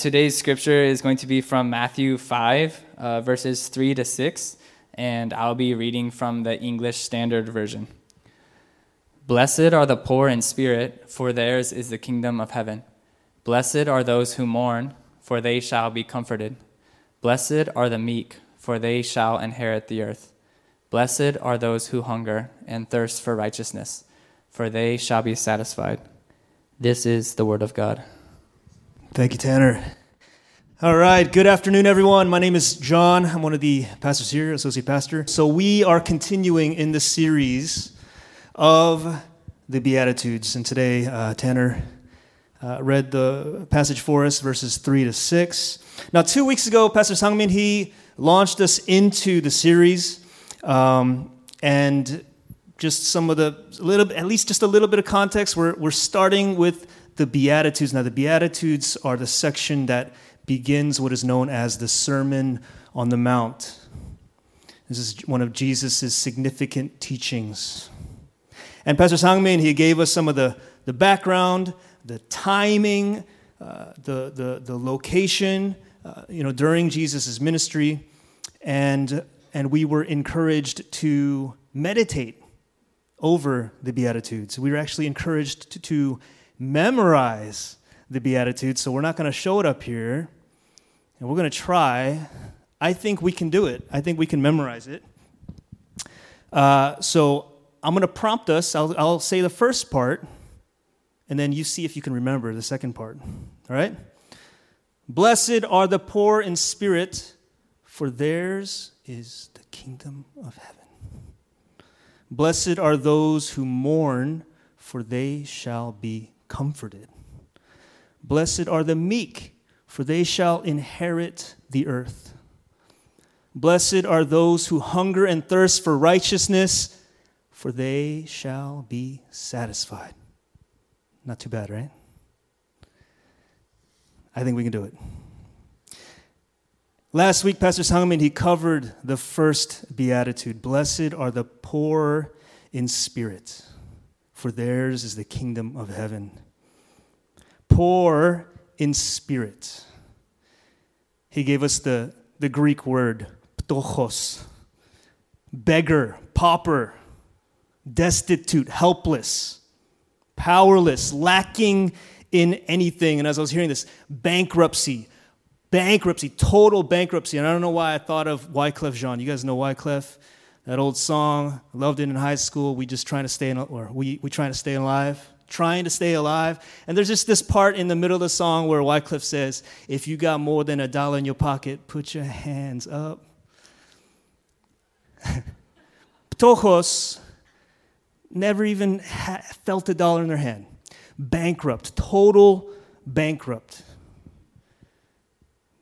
Today's scripture is going to be from Matthew 5, uh, verses 3 to 6, and I'll be reading from the English Standard Version. Blessed are the poor in spirit, for theirs is the kingdom of heaven. Blessed are those who mourn, for they shall be comforted. Blessed are the meek, for they shall inherit the earth. Blessed are those who hunger and thirst for righteousness, for they shall be satisfied. This is the word of God. Thank you, Tanner. All right, good afternoon, everyone. My name is John. I'm one of the pastors here, associate pastor. So, we are continuing in the series of the Beatitudes. And today, uh, Tanner uh, read the passage for us, verses 3 to 6. Now, two weeks ago, Pastor Sangmin, he launched us into the series. Um, and just some of the, little, at least just a little bit of context, we're, we're starting with the Beatitudes. Now, the Beatitudes are the section that begins what is known as the Sermon on the Mount. This is one of Jesus' significant teachings. And Pastor Sangmin, he gave us some of the, the background, the timing, uh, the, the, the location, uh, you know, during Jesus' ministry. And, and we were encouraged to meditate over the Beatitudes. We were actually encouraged to, to memorize the Beatitudes, so we're not going to show it up here, and we're going to try. I think we can do it. I think we can memorize it. Uh, so I'm going to prompt us. I'll, I'll say the first part, and then you see if you can remember the second part. All right? Blessed are the poor in spirit, for theirs is the kingdom of heaven. Blessed are those who mourn, for they shall be comforted. Blessed are the meek, for they shall inherit the earth. Blessed are those who hunger and thirst for righteousness, for they shall be satisfied. Not too bad, right? I think we can do it. Last week, Pastor Sangmin, he covered the first beatitude. Blessed are the poor in spirit for theirs is the kingdom of heaven. Poor in spirit. He gave us the, the Greek word, ptochos, beggar, pauper, destitute, helpless, powerless, lacking in anything. And as I was hearing this, bankruptcy, bankruptcy, total bankruptcy. And I don't know why I thought of Wyclef Jean. You guys know Wyclef? That old song. Loved it in high school. We just trying to stay in, or we we trying to stay alive, trying to stay alive. And there's just this part in the middle of the song where Wyclef says, "If you got more than a dollar in your pocket, put your hands up." Ptochos never even ha- felt a dollar in their hand. Bankrupt, total bankrupt.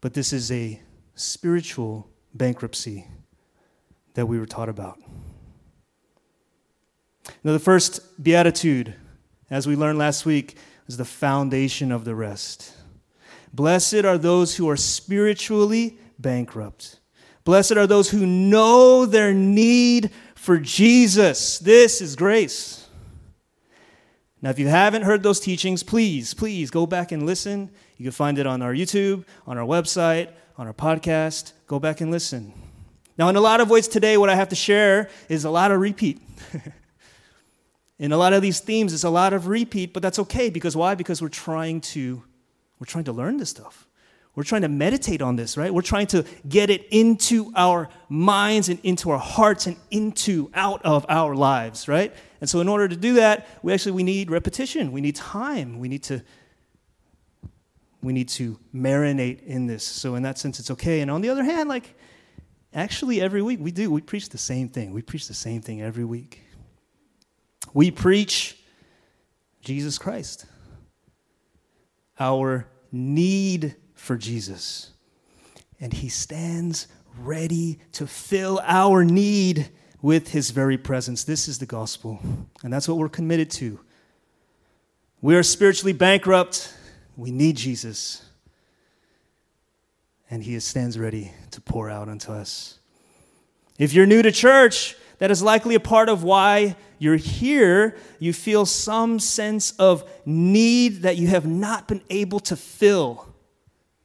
But this is a spiritual bankruptcy that we were taught about. Now, the first beatitude, as we learned last week, is the foundation of the rest. Blessed are those who are spiritually bankrupt. Blessed are those who know their need for Jesus. This is grace. Now, if you haven't heard those teachings, please, please go back and listen. You can find it on our YouTube, on our website, on our podcast. Go back and listen. Now, in a lot of ways today, what I have to share is a lot of repeat. in a lot of these themes, it's a lot of repeat, but that's okay because why? Because we're trying to we're trying to learn this stuff. We're trying to meditate on this, right? We're trying to get it into our minds and into our hearts and into out of our lives, right? And so in order to do that, we actually we need repetition. We need time. We need to we need to marinate in this. So in that sense it's okay. And on the other hand, like Actually, every week we do. We preach the same thing. We preach the same thing every week. We preach Jesus Christ, our need for Jesus. And he stands ready to fill our need with his very presence. This is the gospel. And that's what we're committed to. We are spiritually bankrupt. We need Jesus and he stands ready to pour out unto us. If you're new to church, that is likely a part of why you're here. You feel some sense of need that you have not been able to fill.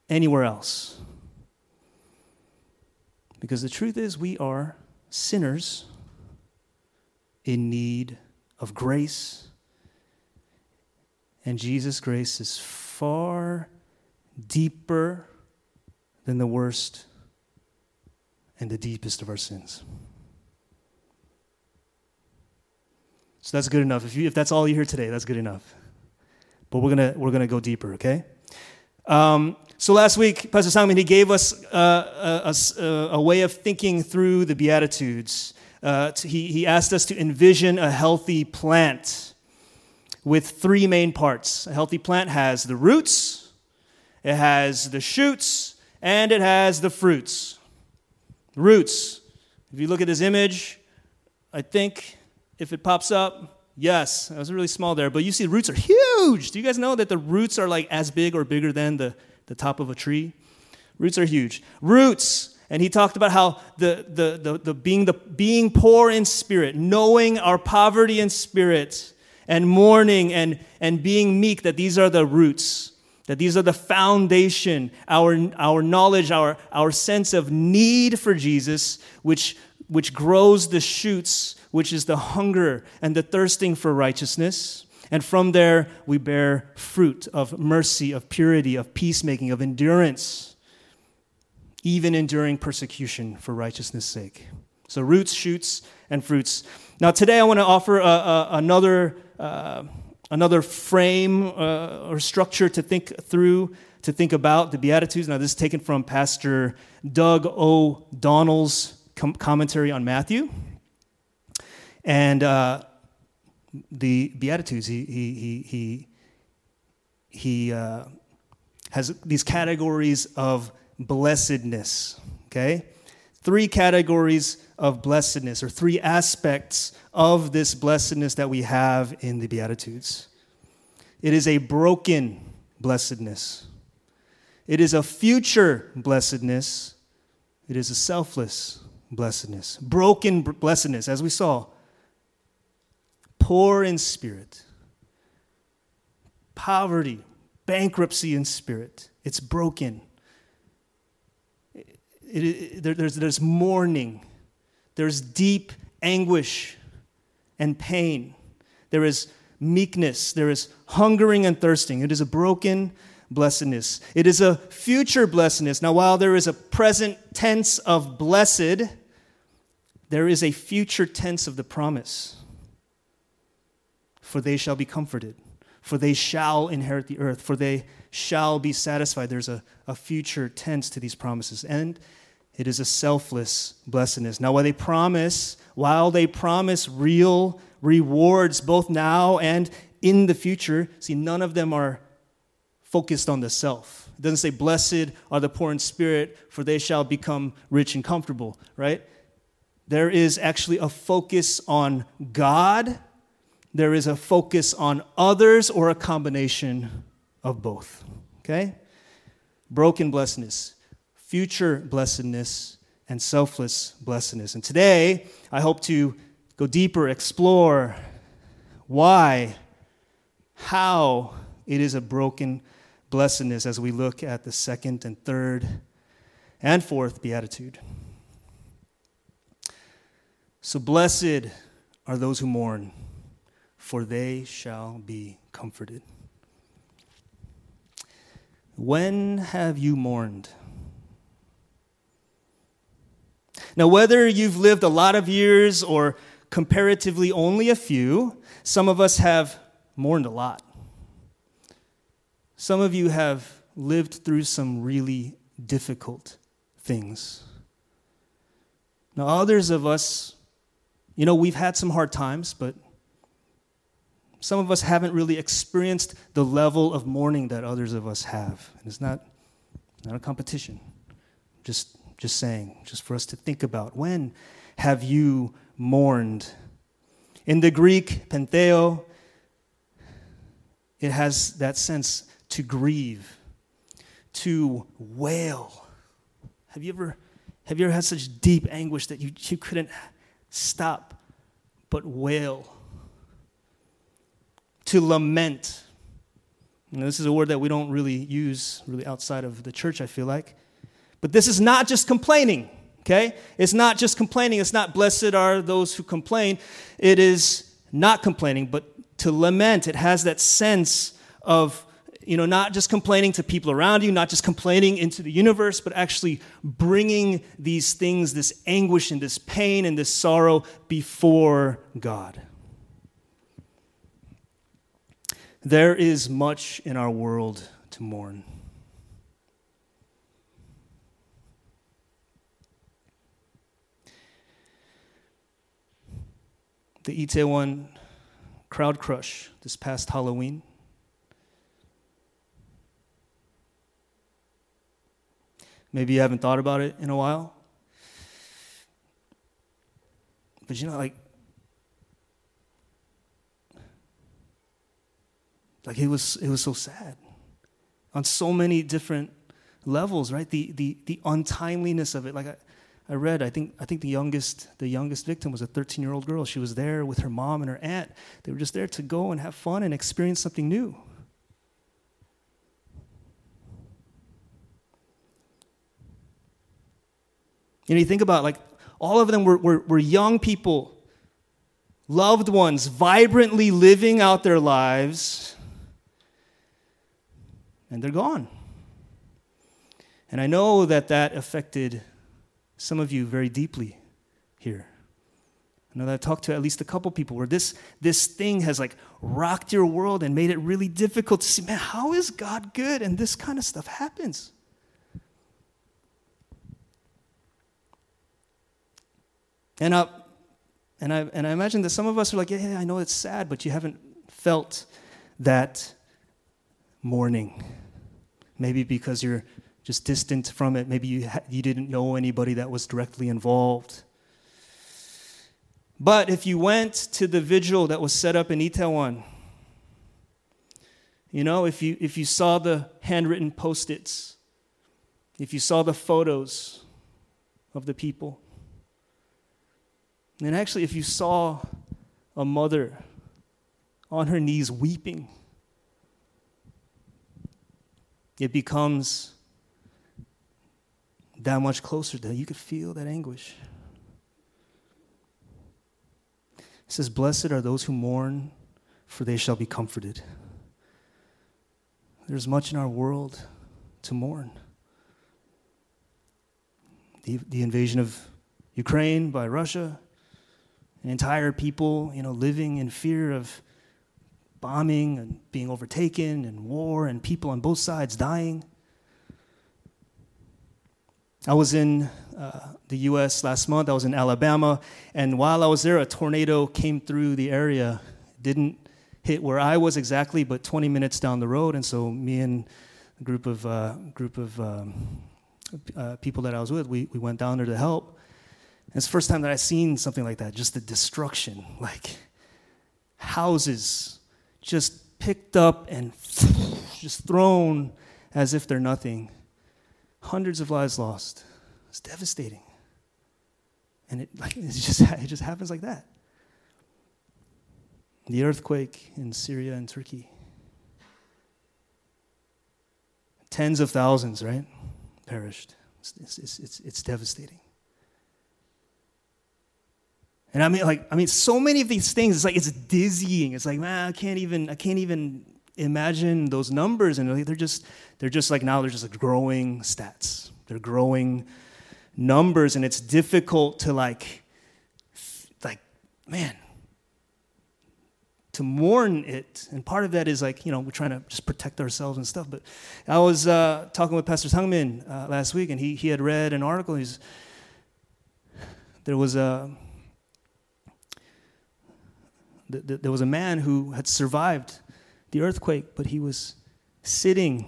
anywhere else. Because the truth is, we are sinners in need of grace. And Jesus' grace is far deeper than the worst and the deepest of our sins. So that's good enough. If, you, if that's all you hear today, that's good enough. But we're gonna we're gonna go deeper, okay? Um, so last week, Pastor Simon he gave us uh, a, a, a, way of thinking through the Beatitudes. Uh, to, he, he asked us to envision a healthy plant with three main parts. A healthy plant has the roots, it has the shoots, and it has the fruits. Roots. If you look at this image, I think if it pops up, yes, that was really small there, but you see the roots are huge. Do you guys know that the roots are like as big or bigger than the, the top of a tree? Roots are huge. Roots, and he talked about how the, the, the, the, being, the being poor in spirit, knowing our poverty in spirit, and mourning and, and being meek, that these are the roots that these are the foundation, our, our knowledge, our, our sense of need for Jesus, which, which grows the shoots which is the hunger and the thirsting for righteousness. And from there, we bear fruit of mercy, of purity, of peacemaking, of endurance, even enduring persecution for righteousness' sake. So, roots, shoots, and fruits. Now, today I want to offer a, a, another, uh, another frame uh, or structure to think through, to think about the Beatitudes. Now, this is taken from Pastor Doug O'Donnell's com- commentary on Matthew. And uh, the Beatitudes, he, he, he, he, he uh, has these categories of blessedness, okay? Three categories of blessedness, or three aspects of this blessedness that we have in the Beatitudes. It is a broken blessedness, it is a future blessedness, it is a selfless blessedness. Broken blessedness, as we saw, poor in spirit, poverty, bankruptcy in spirit. It's broken. It, it, there, there's, there's mourning, there's deep anguish and pain, there is meekness, there is hungering and thirsting. It is a broken blessedness. It is a future blessedness. Now, while there is a present tense of blessed, there is a future tense of the promise for they shall be comforted, for they shall inherit the earth, for they shall be satisfied. There's a, a future tense to these promises. And it is a selfless blessedness. Now, while they promise, while they promise real rewards both now and in the future, see, none of them are focused on the self. It doesn't say, Blessed are the poor in spirit, for they shall become rich and comfortable, right? There is actually a focus on God there is a focus on others or a combination of both. Okay? Broken blessedness, future blessedness, and selfless blessedness. And today, I hope to go deeper, explore why, how it is a broken blessedness as we look at the second and third and fourth beatitude. So, blessed are those who mourn for they shall be comforted. When have you mourned? Now, whether you've lived a lot of years or comparatively only a few, some of us have mourned a lot. Some of you have lived through some really difficult things. Now, others of us, you know, we've had some hard times, but some of us haven't really experienced the level of mourning that others of us have. And it's not, not a competition. Just, just saying, just for us to think about. When have you mourned? In the Greek, pentheo, it has that sense to grieve, to wail. Have you ever, have you ever had such deep anguish that you, you couldn't stop but wail? to lament. This is a word that we don't really use really outside of the church, I feel like. But this is not just complaining, okay? It's not just complaining. It's not blessed are those who complain. It is not complaining, but to lament. It has that sense of you know, not just complaining to people around you, not just complaining into the universe, but actually bringing these things, this anguish and this pain and this sorrow before God. There is much in our world to mourn. The Itaewon crowd crush this past Halloween Maybe you haven't thought about it in a while. But you know, like, like it was it was so sad on so many different levels, right? The the the untimeliness of it. Like I, I read, I think I think the youngest the youngest victim was a 13 year old girl. She was there with her mom and her aunt. They were just there to go and have fun and experience something new. You know, you think about like all of them were, were, were young people, loved ones, vibrantly living out their lives, and they're gone. And I know that that affected some of you very deeply here. I know that I've talked to at least a couple people where this, this thing has like rocked your world and made it really difficult to see, man, how is God good? And this kind of stuff happens. And, uh, and, I, and I imagine that some of us are like, yeah, yeah, I know it's sad, but you haven't felt that mourning. Maybe because you're just distant from it. Maybe you, ha- you didn't know anybody that was directly involved. But if you went to the vigil that was set up in Itaewon, you know, if you, if you saw the handwritten post its, if you saw the photos of the people, and actually, if you saw a mother on her knees weeping, it becomes that much closer that you could feel that anguish. It says, Blessed are those who mourn, for they shall be comforted. There's much in our world to mourn. The, the invasion of Ukraine by Russia, an entire people, you know, living in fear of bombing and being overtaken and war and people on both sides dying. I was in uh, the US last month. I was in Alabama. And while I was there, a tornado came through the area. Didn't hit where I was exactly, but 20 minutes down the road. And so me and a group of, uh, group of um, uh, people that I was with, we, we went down there to help. It's the first time that I've seen something like that, just the destruction, like houses just picked up and just thrown as if they're nothing. Hundreds of lives lost. It's devastating. And it, like, it, just, it just happens like that. The earthquake in Syria and Turkey. Tens of thousands, right? Perished. It's, it's, it's, it's devastating. And I mean, like, I mean, so many of these things, it's like it's dizzying. It's like, man, I can't even, I can't even imagine those numbers. And they're just, they're just like now they're just like growing stats. They're growing numbers, and it's difficult to like, like, man, to mourn it. And part of that is like, you know, we're trying to just protect ourselves and stuff. But I was uh, talking with Pastor Sungmin uh, last week, and he, he had read an article. He's, there was a, there was a man who had survived the earthquake, but he was sitting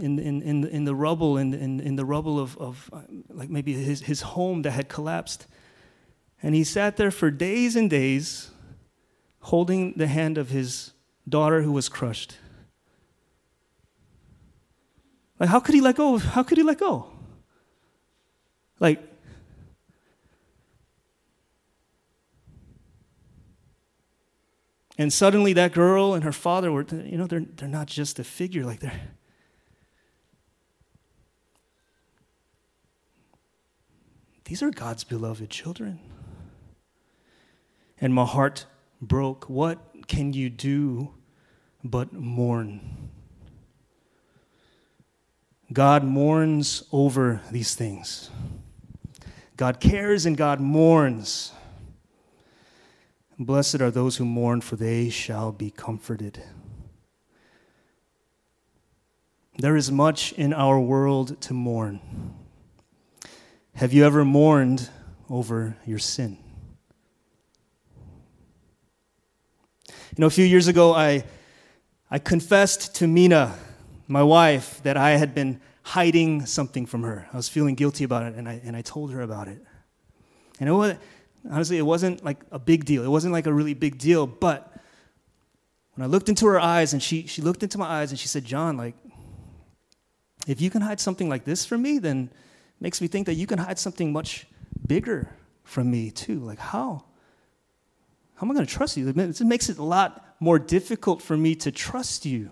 in, in, in, in the rubble, in, in, in the rubble of, of uh, like maybe his, his home that had collapsed. And he sat there for days and days holding the hand of his daughter who was crushed. Like, how could he let go? How could he let go? Like, And suddenly that girl and her father were, you know, they're, they're not just a figure, like they're. These are God's beloved children. And my heart broke. What can you do but mourn? God mourns over these things. God cares and God mourns. Blessed are those who mourn, for they shall be comforted. There is much in our world to mourn. Have you ever mourned over your sin? You know, a few years ago, I, I confessed to Mina, my wife, that I had been hiding something from her. I was feeling guilty about it, and I, and I told her about it. And it was, honestly, it wasn't like a big deal. It wasn't like a really big deal, but when I looked into her eyes and she, she looked into my eyes and she said, John, like, if you can hide something like this from me, then it makes me think that you can hide something much bigger from me too. Like, how? How am I going to trust you? It makes it a lot more difficult for me to trust you,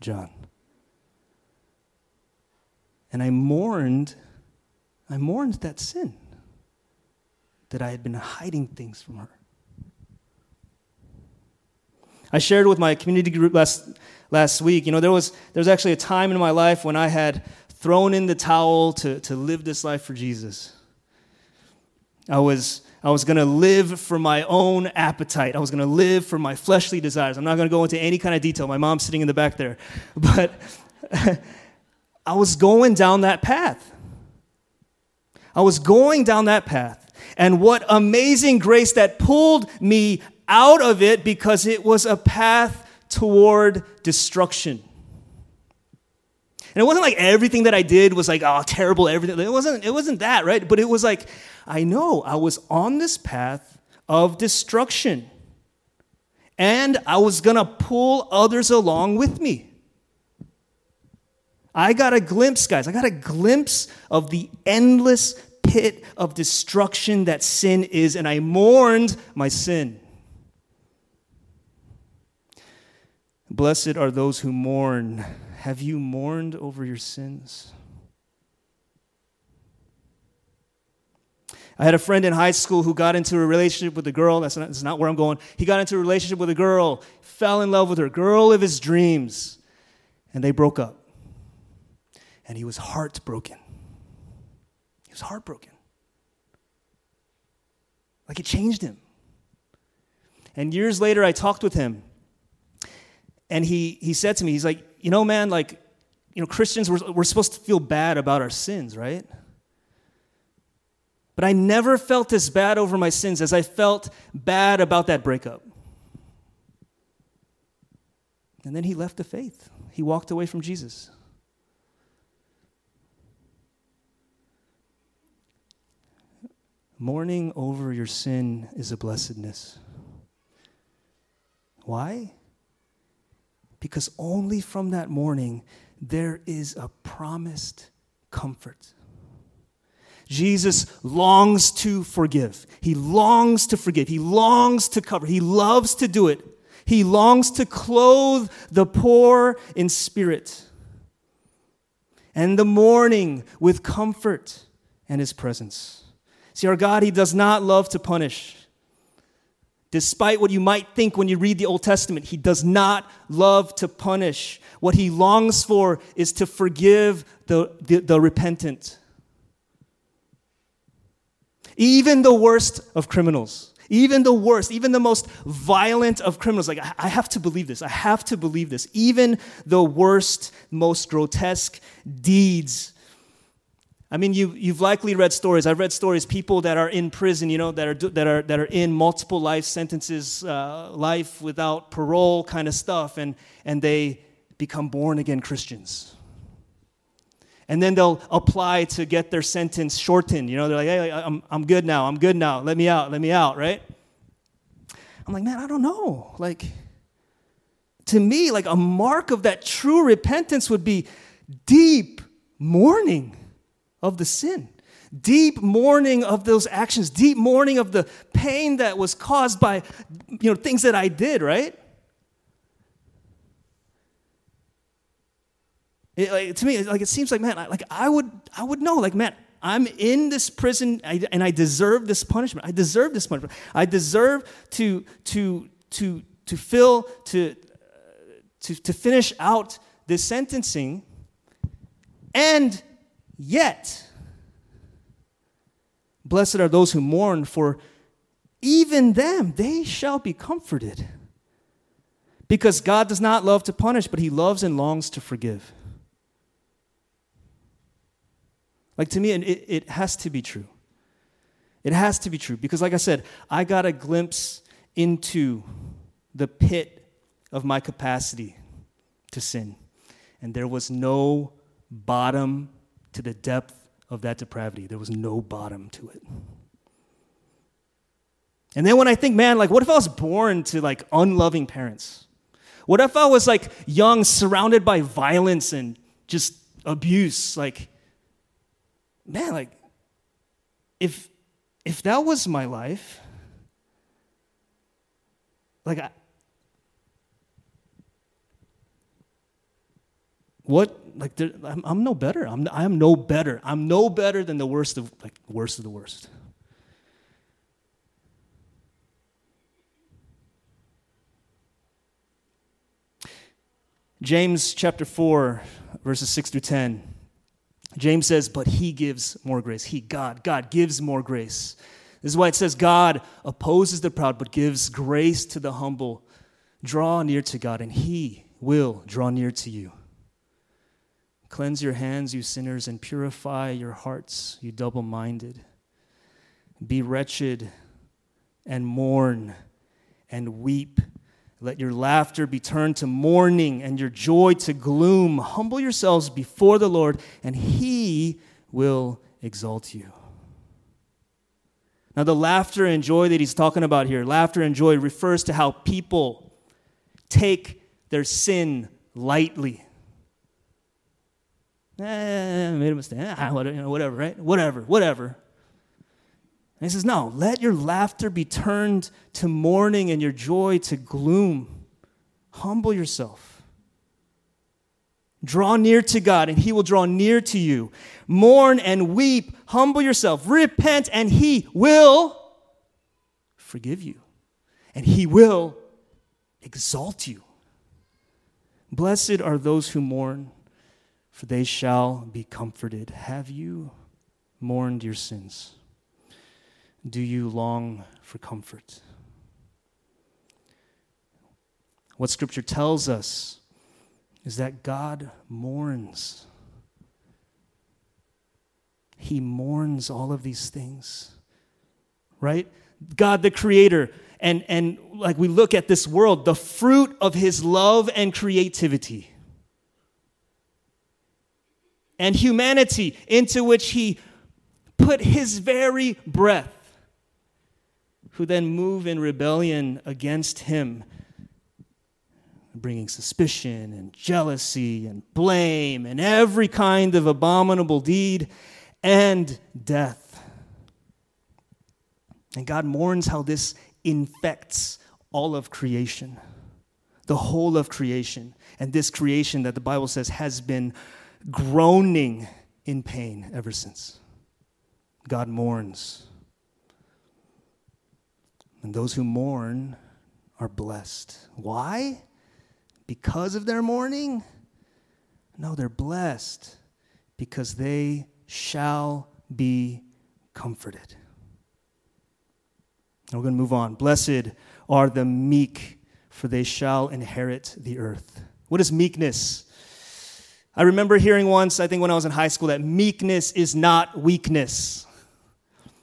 John. And I mourned, I mourned that sin that I had been hiding things from her. I shared with my community group last, last week, you know, there was, there was actually a time in my life when I had thrown in the towel to, to live this life for Jesus. I was, I was going to live for my own appetite. I was going to live for my fleshly desires. I'm not going to go into any kind of detail. My mom's sitting in the back there. But I was going down that path. I was going down that path. And what amazing grace that pulled me out of it because it was a path toward destruction. And it wasn't like everything that I did was like, oh, terrible, everything. It wasn't, it wasn't that, right? But it was like, I know I was on this path of destruction. And I was going to pull others along with me. I got a glimpse, guys. I got a glimpse of the endless pit of destruction that sin is, and I mourned my sin. Blessed are those who mourn. Have you mourned over your sins? I had a friend in high school who got into a relationship with a girl. That's not, that's not where I'm going. He got into a relationship with a girl, fell in love with her, girl of his dreams, and they broke up. And he was heartbroken. He was heartbroken. Like it changed him. And years later, I talked with him. And he, he said to me, he's like, you know, man, like, you know, Christians, we're, we're supposed to feel bad about our sins, right? But I never felt as bad over my sins as I felt bad about that breakup. And then he left the faith. He walked away from Jesus. Mourning over your sin is a blessedness. Why? Because only from that mourning there is a promised comfort. Jesus longs to forgive. He longs to forgive. He longs to cover. He loves to do it. He longs to clothe the poor in spirit and the mourning with comfort and his presence. See, our God, He does not love to punish. Despite what you might think when you read the Old Testament, He does not love to punish. What He longs for is to forgive the, the, the repentant. Even the worst of criminals, even the worst, even the most violent of criminals, like, I have to believe this. I have to believe this. Even the worst, most grotesque deeds I mean, you, you've likely read stories. I've read stories, people that are in prison, you know, that are, that are, that are in multiple life sentences, uh, life without parole kind of stuff, and, and they become born again Christians. And then they'll apply to get their sentence shortened. You know, they're like, hey, I'm, I'm good now. I'm good now. Let me out. Let me out, right? I'm like, man, I don't know. Like, to me, like a mark of that true repentance would be deep mourning of the sin, deep mourning of those actions, deep mourning of the pain that was caused by you know things that I did, right? It, like, to me, like it seems like man, like I would, I would know, like man, I'm in this prison, and I deserve this punishment. I deserve this punishment. I deserve to to to to fill to to to finish out this sentencing, and yet, blessed are those who mourn, for even them they shall be comforted. Because God does not love to punish, but he loves and longs to forgive. Like to me, it, it has to be true. It has to be true. Because, like I said, I got a glimpse into the pit of my capacity to sin. And there was no bottom to the depth of that depravity. There was no bottom to it. And then when I think, man, like, what if I was born to like unloving parents? What if I was like young, surrounded by violence and just abuse? Like, man, like, if if that was my life, like, I, what? Like, I'm, I'm no better. I'm I'm no better. I'm no better than the worst of like worst of the worst. James chapter 4, verses 6 through 10. James says, But he gives more grace. He, God, God gives more grace. This is why it says, God opposes the proud, but gives grace to the humble. Draw near to God, and he will draw near to you. Cleanse your hands, you sinners, and purify your hearts, you double minded. Be wretched and mourn and weep. Let your laughter be turned to mourning and your joy to gloom. Humble yourselves before the Lord, and he will exalt you. Now, the laughter and joy that he's talking about here, laughter and joy, refers to how people take their sin lightly. Eh, made a mistake. Ah, whatever, right? Whatever, whatever. And he says, No, let your laughter be turned to mourning and your joy to gloom. Humble yourself. Draw near to God, and He will draw near to you. Mourn and weep. Humble yourself. Repent, and He will forgive you. And He will exalt you. Blessed are those who mourn, for they shall be comforted. Have you mourned your sins? Do you long for comfort? What Scripture tells us is that God mourns. He mourns all of these things, right? God the Creator. And, and like we look at this world, the fruit of His love and creativity. And humanity into which He put His very breath who then move in rebellion against him, bringing suspicion and jealousy and blame and every kind of abominable deed and death. And God mourns how this infects all of creation, the whole of creation. And this creation that the Bible says has been groaning in pain ever since. God mourns. And those who mourn are blessed. Why? Because of their mourning? No, they're blessed because they shall be comforted. And we're going to move on. Blessed are the meek, for they shall inherit the earth. What is meekness? I remember hearing once, I think when I was in high school, that meekness is not weakness.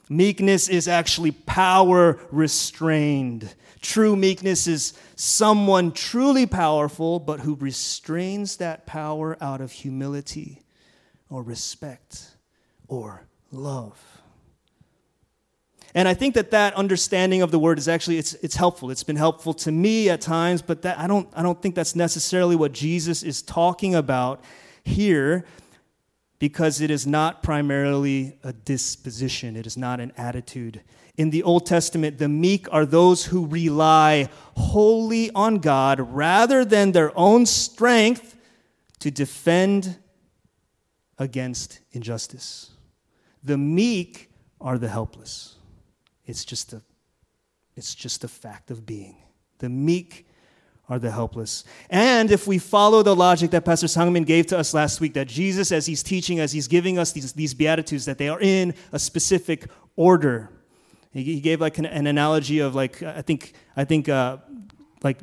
Meekness is actually power restrained. True meekness is someone truly powerful, but who restrains that power out of humility or respect or love. And I think that that understanding of the word is actually it's, it's helpful. It's been helpful to me at times, but that, I, don't, I don't think that's necessarily what Jesus is talking about here because it is not primarily a disposition, it is not an attitude. In the Old Testament, the meek are those who rely wholly on God rather than their own strength to defend against injustice. The meek are the helpless. It's just a, it's just a fact of being. The meek are the helpless. And if we follow the logic that Pastor Sangmin gave to us last week, that Jesus, as he's teaching, as he's giving us these, these Beatitudes, that they are in a specific order. He, gave like an, an, analogy of like, I think, I think uh, like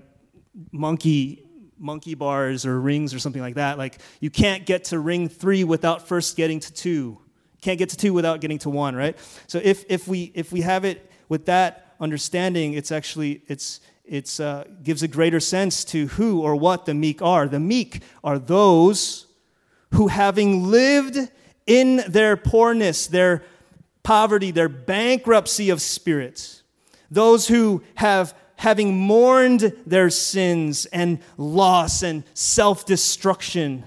monkey monkey bars or rings or something like that. Like you can't get to ring three without first getting to two. Can't get to two without getting to one, right? So if, if we if we have it with that understanding, it's actually it's it's uh, gives a greater sense to who or what the meek are. The meek are those who, having lived in their poorness, their poverty, their bankruptcy of spirit, those who have having mourned their sins and loss and self destruction,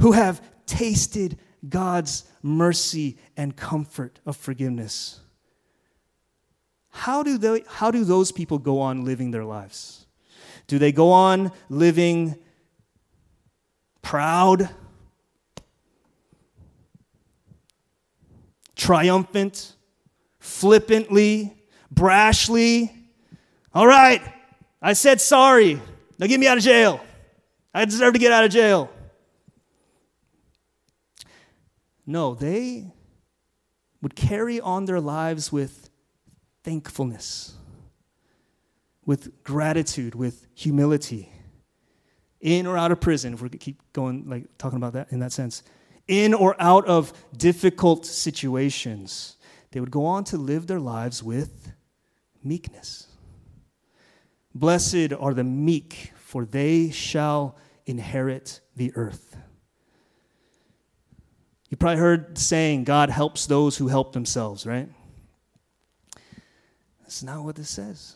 who have tasted God's mercy and comfort of forgiveness. How do, they, how do those people go on living their lives? Do they go on living proud, triumphant, flippantly, brashly? All right, I said sorry. Now get me out of jail. I deserve to get out of jail. No, they would carry on their lives with thankfulness, with gratitude, with humility. In or out of prison, if we keep going, like talking about that in that sense. In or out of difficult situations, they would go on to live their lives with meekness. Blessed are the meek, for they shall inherit the earth. You probably heard saying, God helps those who help themselves, right? That's not what this says.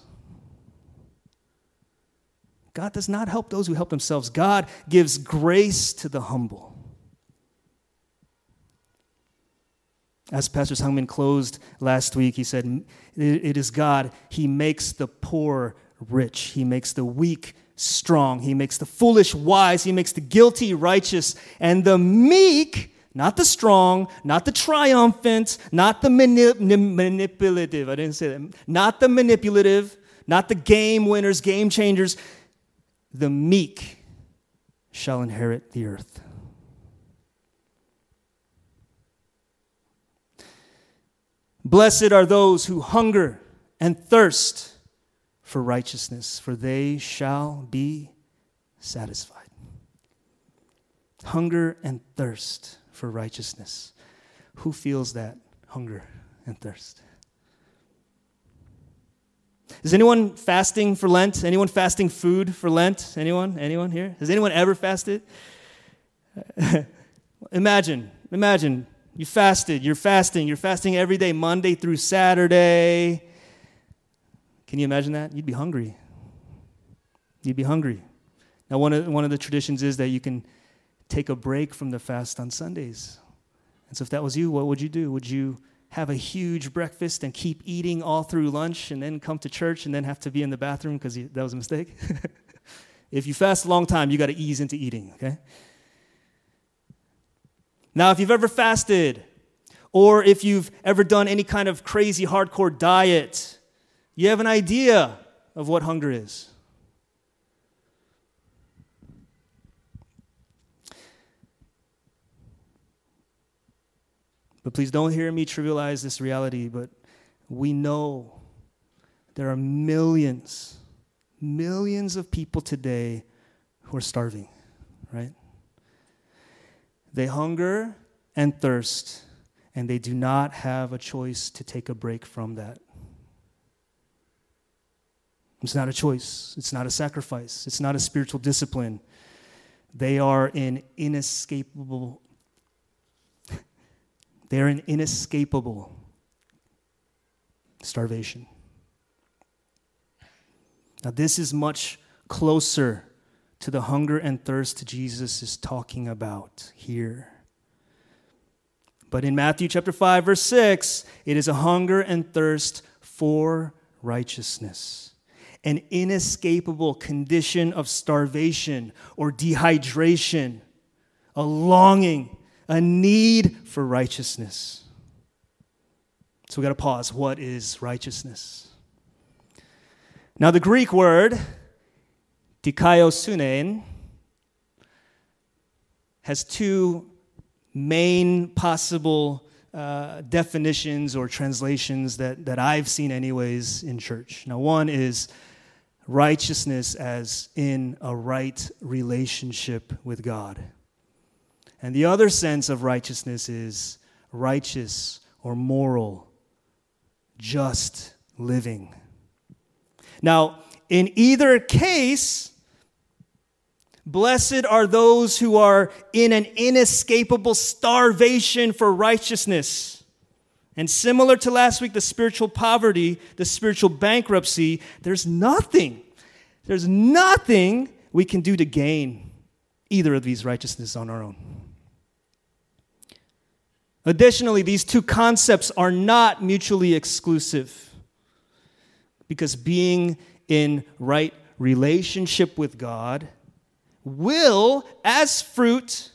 God does not help those who help themselves. God gives grace to the humble. As Pastor Sangmin closed last week, he said, It is God. He makes the poor rich. He makes the weak strong. He makes the foolish wise. He makes the guilty righteous. And the meek, not the strong, not the triumphant, not the manipulative. I didn't say that. Not the manipulative, not the game winners, game changers. The meek shall inherit the earth. Blessed are those who hunger and thirst for righteousness, for they shall be satisfied. Hunger and thirst for righteousness. Who feels that hunger and thirst? Is anyone fasting for Lent? Anyone fasting food for Lent? Anyone? Anyone here? Has anyone ever fasted? imagine, imagine you fasted, you're fasting, you're fasting every day, Monday through Saturday. Can you imagine that? You'd be hungry. You'd be hungry. Now, one of, one of the traditions is that you can take a break from the fast on Sundays. And so, if that was you, what would you do? Would you have a huge breakfast and keep eating all through lunch and then come to church and then have to be in the bathroom because that was a mistake? if you fast a long time, you got to ease into eating, okay? Now, if you've ever fasted, or if you've ever done any kind of crazy hardcore diet, you have an idea of what hunger is. But please don't hear me trivialize this reality, but we know there are millions, millions of people today who are starving, right? They hunger and thirst, and they do not have a choice to take a break from that. It's not a choice, it's not a sacrifice, it's not a spiritual discipline. They are in inescapable they are an inescapable starvation. Now this is much closer to the hunger and thirst Jesus is talking about here. But in Matthew chapter 5 verse 6, it is a hunger and thirst for righteousness an inescapable condition of starvation or dehydration, a longing, a need for righteousness. So we got to pause. What is righteousness? Now, the Greek word, dikaiosune, has two main possible uh, definitions or translations that, that I've seen, anyways, in church. Now, one is righteousness as in a right relationship with God. And the other sense of righteousness is righteous or moral, just living. Now, in either case, blessed are those who are in an inescapable starvation for righteousness. And similar to last week, the spiritual poverty, the spiritual bankruptcy, there's nothing, there's nothing we can do to gain either of these righteousness on our own. Additionally, these two concepts are not mutually exclusive because being in right relationship with God will, as fruit,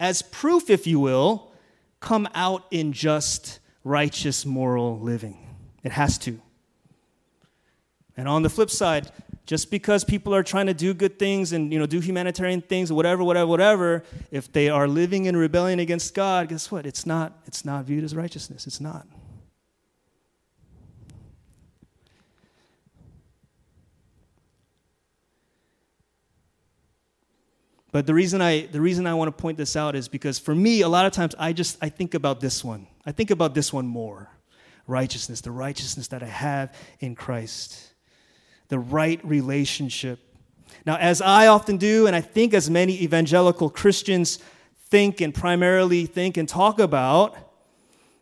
as proof, if you will, come out in just righteous moral living. It has to. And on the flip side, just because people are trying to do good things and you know do humanitarian things, or whatever, whatever, whatever, if they are living in rebellion against God, guess what? It's not, it's not viewed as righteousness. It's not. But the reason I the reason I want to point this out is because for me, a lot of times I just I think about this one. I think about this one more. Righteousness, the righteousness that I have in Christ the right relationship. Now, as I often do, and I think as many evangelical Christians think and primarily think and talk about,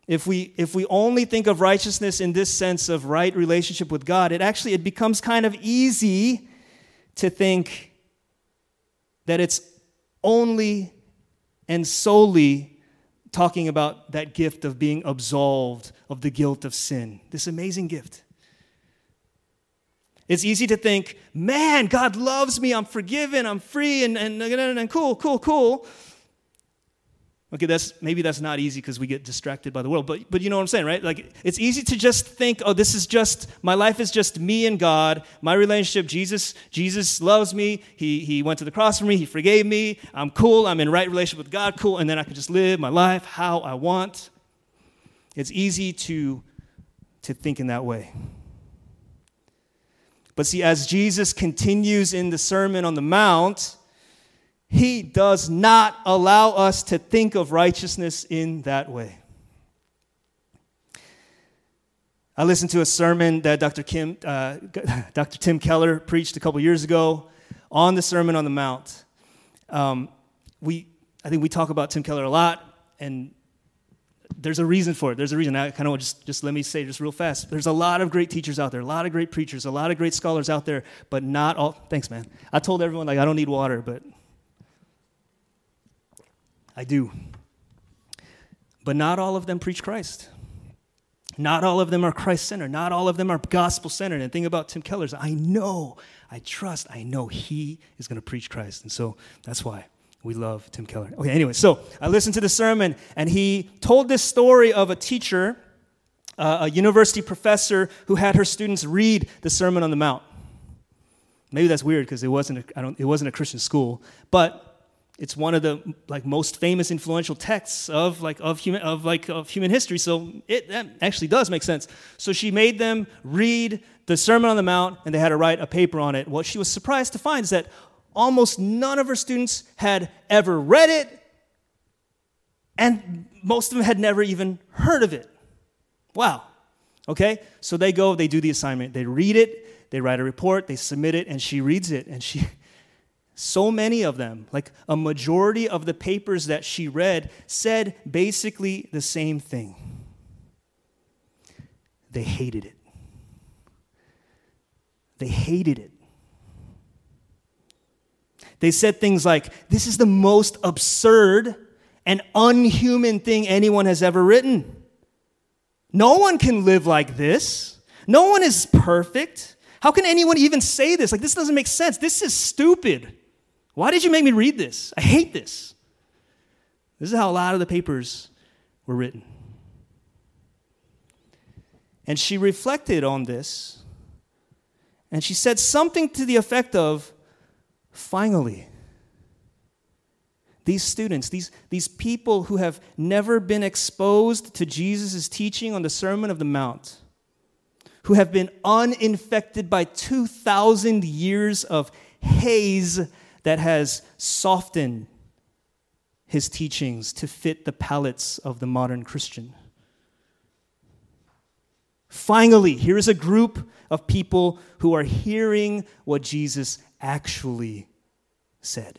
if we, if we only think of righteousness in this sense of right relationship with God, it actually it becomes kind of easy to think that it's only and solely talking about that gift of being absolved of the guilt of sin. This amazing gift. It's easy to think, man, God loves me, I'm forgiven, I'm free, and, and, and, and cool, cool, cool. Okay, that's maybe that's not easy because we get distracted by the world, but but you know what I'm saying, right? Like it's easy to just think, oh, this is just my life is just me and God, my relationship. Jesus, Jesus loves me. He he went to the cross for me. He forgave me. I'm cool. I'm in right relationship with God. Cool, and then I can just live my life how I want. It's easy to to think in that way. But see, as Jesus continues in the Sermon on the Mount, he does not allow us to think of righteousness in that way. I listened to a sermon that Dr. Kim, uh, Dr. Tim Keller preached a couple years ago on the Sermon on the Mount. Um, we, I think we talk about Tim Keller a lot, and there's a reason for it. There's a reason. I kind of just, just let me say just real fast. There's a lot of great teachers out there, a lot of great preachers, a lot of great scholars out there, but not all. Thanks, man. I told everyone, like, I don't need water, but I do. But not all of them preach Christ. Not all of them are Christ centered. Not all of them are gospel centered. And the thing about Tim Keller's, I know, I trust, I know he is going to preach Christ. And so that's why. We love Tim Keller. Okay, anyway, so I listened to the sermon, and he told this story of a teacher, uh, a university professor, who had her students read the Sermon on the Mount. Maybe that's weird because it wasn't a, I don't, it wasn't a Christian school, but it's one of the like most famous influential texts of like of human of like of human history. So it that actually does make sense. So she made them read the Sermon on the Mount, and they had to write a paper on it. What she was surprised to find is that almost none of her students had ever read it, and most of them had never even heard of it. Wow. Okay? So they go, they do the assignment, they read it, they write a report, they submit it, and she reads it, and she. So many of them, like a majority of the papers that she read, said basically the same thing. They hated it. They hated it. They said things like, This is the most absurd and unhuman thing anyone has ever written. No one can live like this. No one is perfect. How can anyone even say this? Like, this doesn't make sense. This is stupid. Why did you make me read this? I hate this. This is how a lot of the papers were written. And she reflected on this, and she said something to the effect of, finally. These students, these, these people who have never been exposed to Jesus' teaching on the Sermon of the Mount, who have been uninfected by 2,000 years of haze that has softened his teachings to fit the palates of the modern Christian. Finally, here is a group of people who are hearing what Jesus actually said.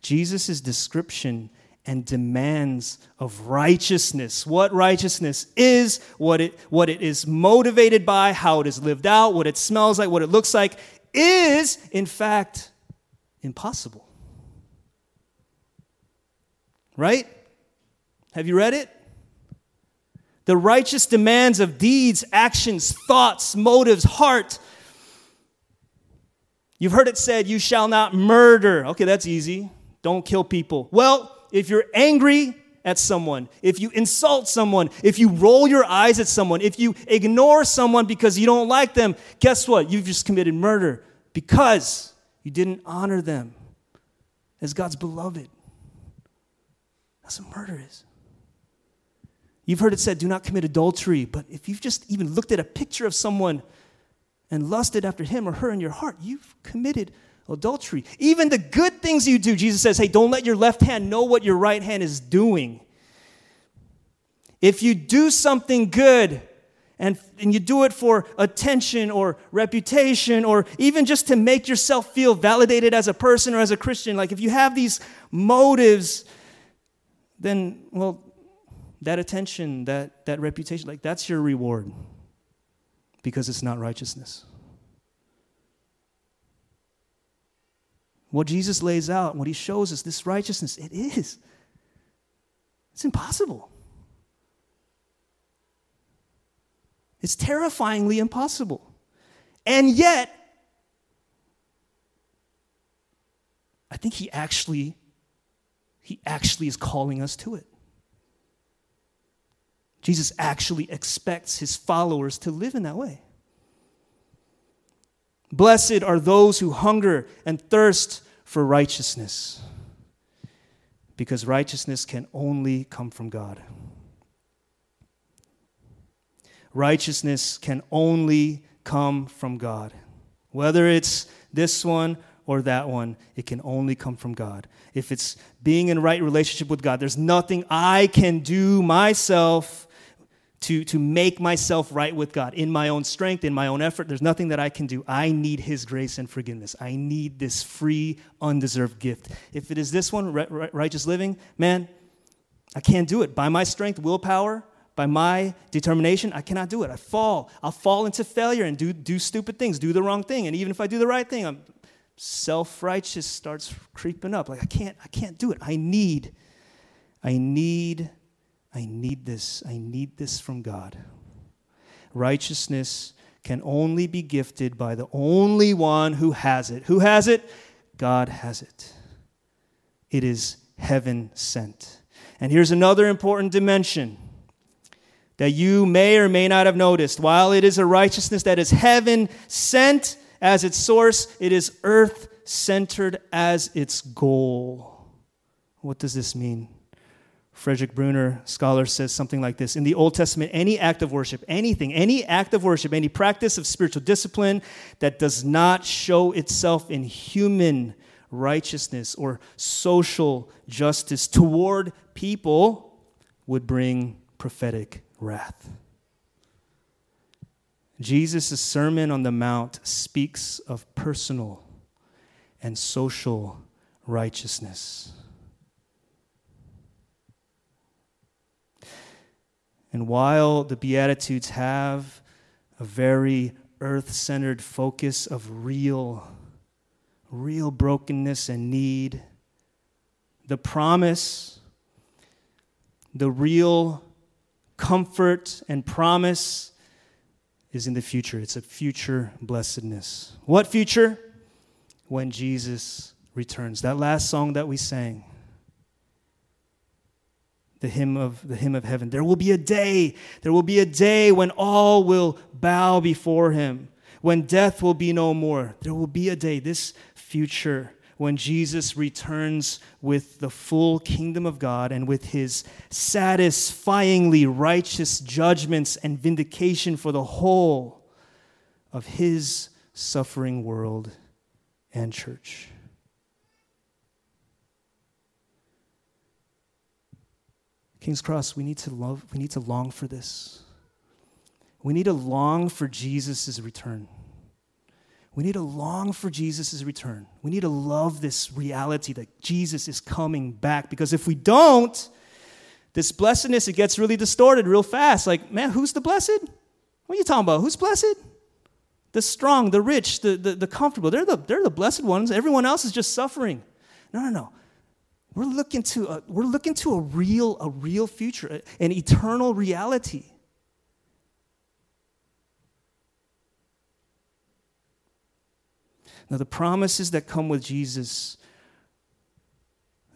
Jesus' description and demands of righteousness. What righteousness is, what it, what it is motivated by, how it is lived out, what it smells like, what it looks like, is, in fact, impossible. Right? Have you read it? The righteous demands of deeds, actions, thoughts, motives, heart. You've heard it said, You shall not murder. Okay, that's easy. Don't kill people. Well, if you're angry at someone, if you insult someone, if you roll your eyes at someone, if you ignore someone because you don't like them, guess what? You've just committed murder because you didn't honor them as God's beloved. That's what murder is. You've heard it said, do not commit adultery, but if you've just even looked at a picture of someone and lusted after him or her in your heart, you've committed adultery. Even the good things you do, Jesus says, hey, don't let your left hand know what your right hand is doing. If you do something good and, and you do it for attention or reputation or even just to make yourself feel validated as a person or as a Christian, like if you have these motives, then, well, that attention, that, that reputation, like that's your reward because it's not righteousness. What Jesus lays out, what he shows us, this righteousness, it is. It's impossible. It's terrifyingly impossible. And yet, I think he actually he actually is calling us to it. Jesus actually expects his followers to live in that way. Blessed are those who hunger and thirst for righteousness, because righteousness can only come from God. Righteousness can only come from God. Whether it's this one or that one, it can only come from God. If it's being in right relationship with God, there's nothing I can do myself to, to make myself right with God in my own strength, in my own effort. There's nothing that I can do. I need His grace and forgiveness. I need this free, undeserved gift. If it is this one, righteous living, man, I can't do it. By my strength, willpower, by my determination, I cannot do it. I fall. I'll fall into failure and do, do stupid things, do the wrong thing. And even if I do the right thing, I'm self-righteous starts creeping up. Like I can't, I can't do it. I need, I need I need this. I need this from God. Righteousness can only be gifted by the only one who has it. Who has it? God has it. It is heaven sent. And here's another important dimension that you may or may not have noticed. While it is a righteousness that is heaven sent as its source, it is earth centered as its goal. What does this mean? Frederick Bruner, scholar, says something like this In the Old Testament, any act of worship, anything, any act of worship, any practice of spiritual discipline that does not show itself in human righteousness or social justice toward people would bring prophetic wrath. Jesus' Sermon on the Mount speaks of personal and social righteousness. And while the Beatitudes have a very earth centered focus of real, real brokenness and need, the promise, the real comfort and promise is in the future. It's a future blessedness. What future? When Jesus returns. That last song that we sang, the hymn of the hymn of heaven. There will be a day, there will be a day when all will bow before him, when death will be no more. There will be a day, this future, when Jesus returns with the full kingdom of God and with his satisfyingly righteous judgments and vindication for the whole of his suffering world and church. King's Cross, we need to love, we need to long for this. We need to long for Jesus' return. We need to long for Jesus' return. We need to love this reality that Jesus is coming back because if we don't, this blessedness it gets really distorted real fast. Like, man, who's the blessed? What are you talking about? Who's blessed? The strong, the rich, the, the, the comfortable. They're the, they're the blessed ones. Everyone else is just suffering. No, no, no. We're looking to a, we're looking to a real, a real future, an eternal reality. Now, the promises that come with Jesus,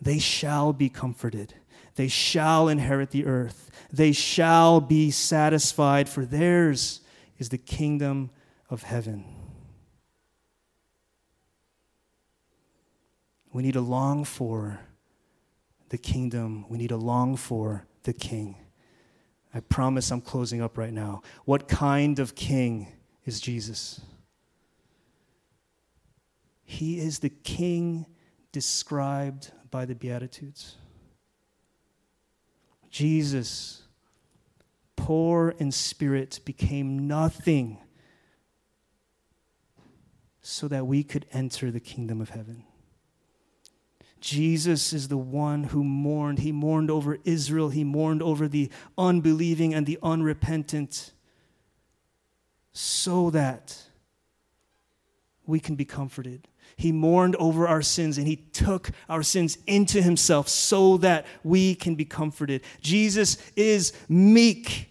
they shall be comforted. They shall inherit the earth. They shall be satisfied, for theirs is the kingdom of heaven. We need to long for the kingdom. We need to long for the king. I promise I'm closing up right now. What kind of king is Jesus? He is the king described by the Beatitudes. Jesus, poor in spirit, became nothing so that we could enter the kingdom of heaven. Jesus is the one who mourned. He mourned over Israel, he mourned over the unbelieving and the unrepentant, so that we can be comforted. He mourned over our sins and he took our sins into himself so that we can be comforted. Jesus is meek,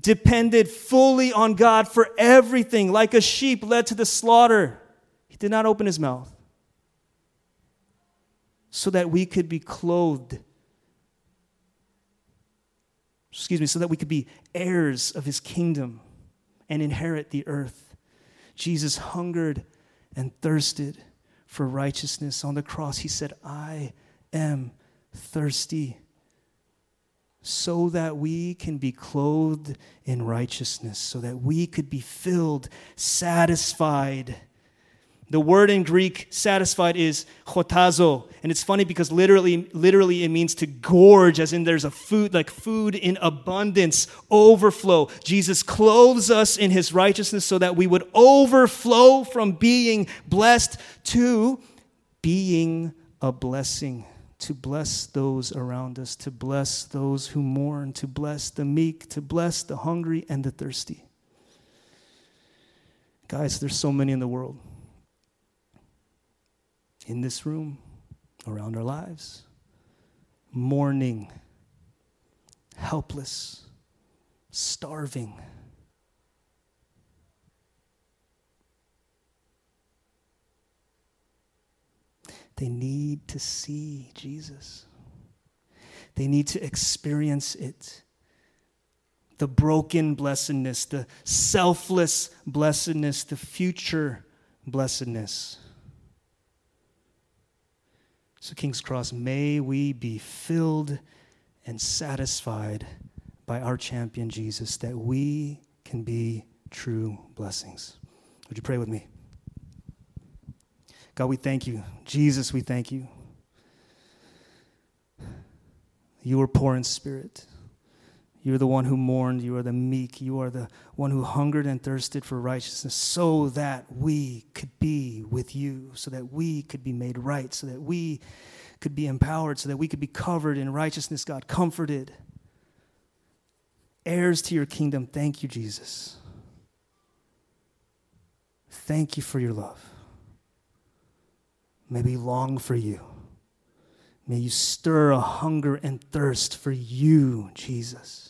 depended fully on God for everything, like a sheep led to the slaughter. He did not open his mouth so that we could be clothed. Excuse me, so that we could be heirs of his kingdom and inherit the earth. Jesus hungered and thirsted for righteousness. On the cross, he said, I am thirsty, so that we can be clothed in righteousness, so that we could be filled, satisfied the word in Greek satisfied is chortazo. And it's funny because literally, literally it means to gorge, as in there's a food, like food in abundance, overflow. Jesus clothes us in his righteousness so that we would overflow from being blessed to being a blessing. To bless those around us, to bless those who mourn, to bless the meek, to bless the hungry and the thirsty. Guys, there's so many in the world in this room, around our lives, mourning, helpless, starving. They need to see Jesus. They need to experience it. The broken blessedness, the selfless blessedness, the future blessedness. So, King's Cross, may we be filled and satisfied by our champion Jesus that we can be true blessings. Would you pray with me? God, we thank you. Jesus, we thank you. You are poor in spirit. You are the one who mourned. You are the meek. You are the one who hungered and thirsted for righteousness so that we could be with you, so that we could be made right, so that we could be empowered, so that we could be covered in righteousness, God, comforted. Heirs to your kingdom. Thank you, Jesus. Thank you for your love. May we long for you. May you stir a hunger and thirst for you, Jesus.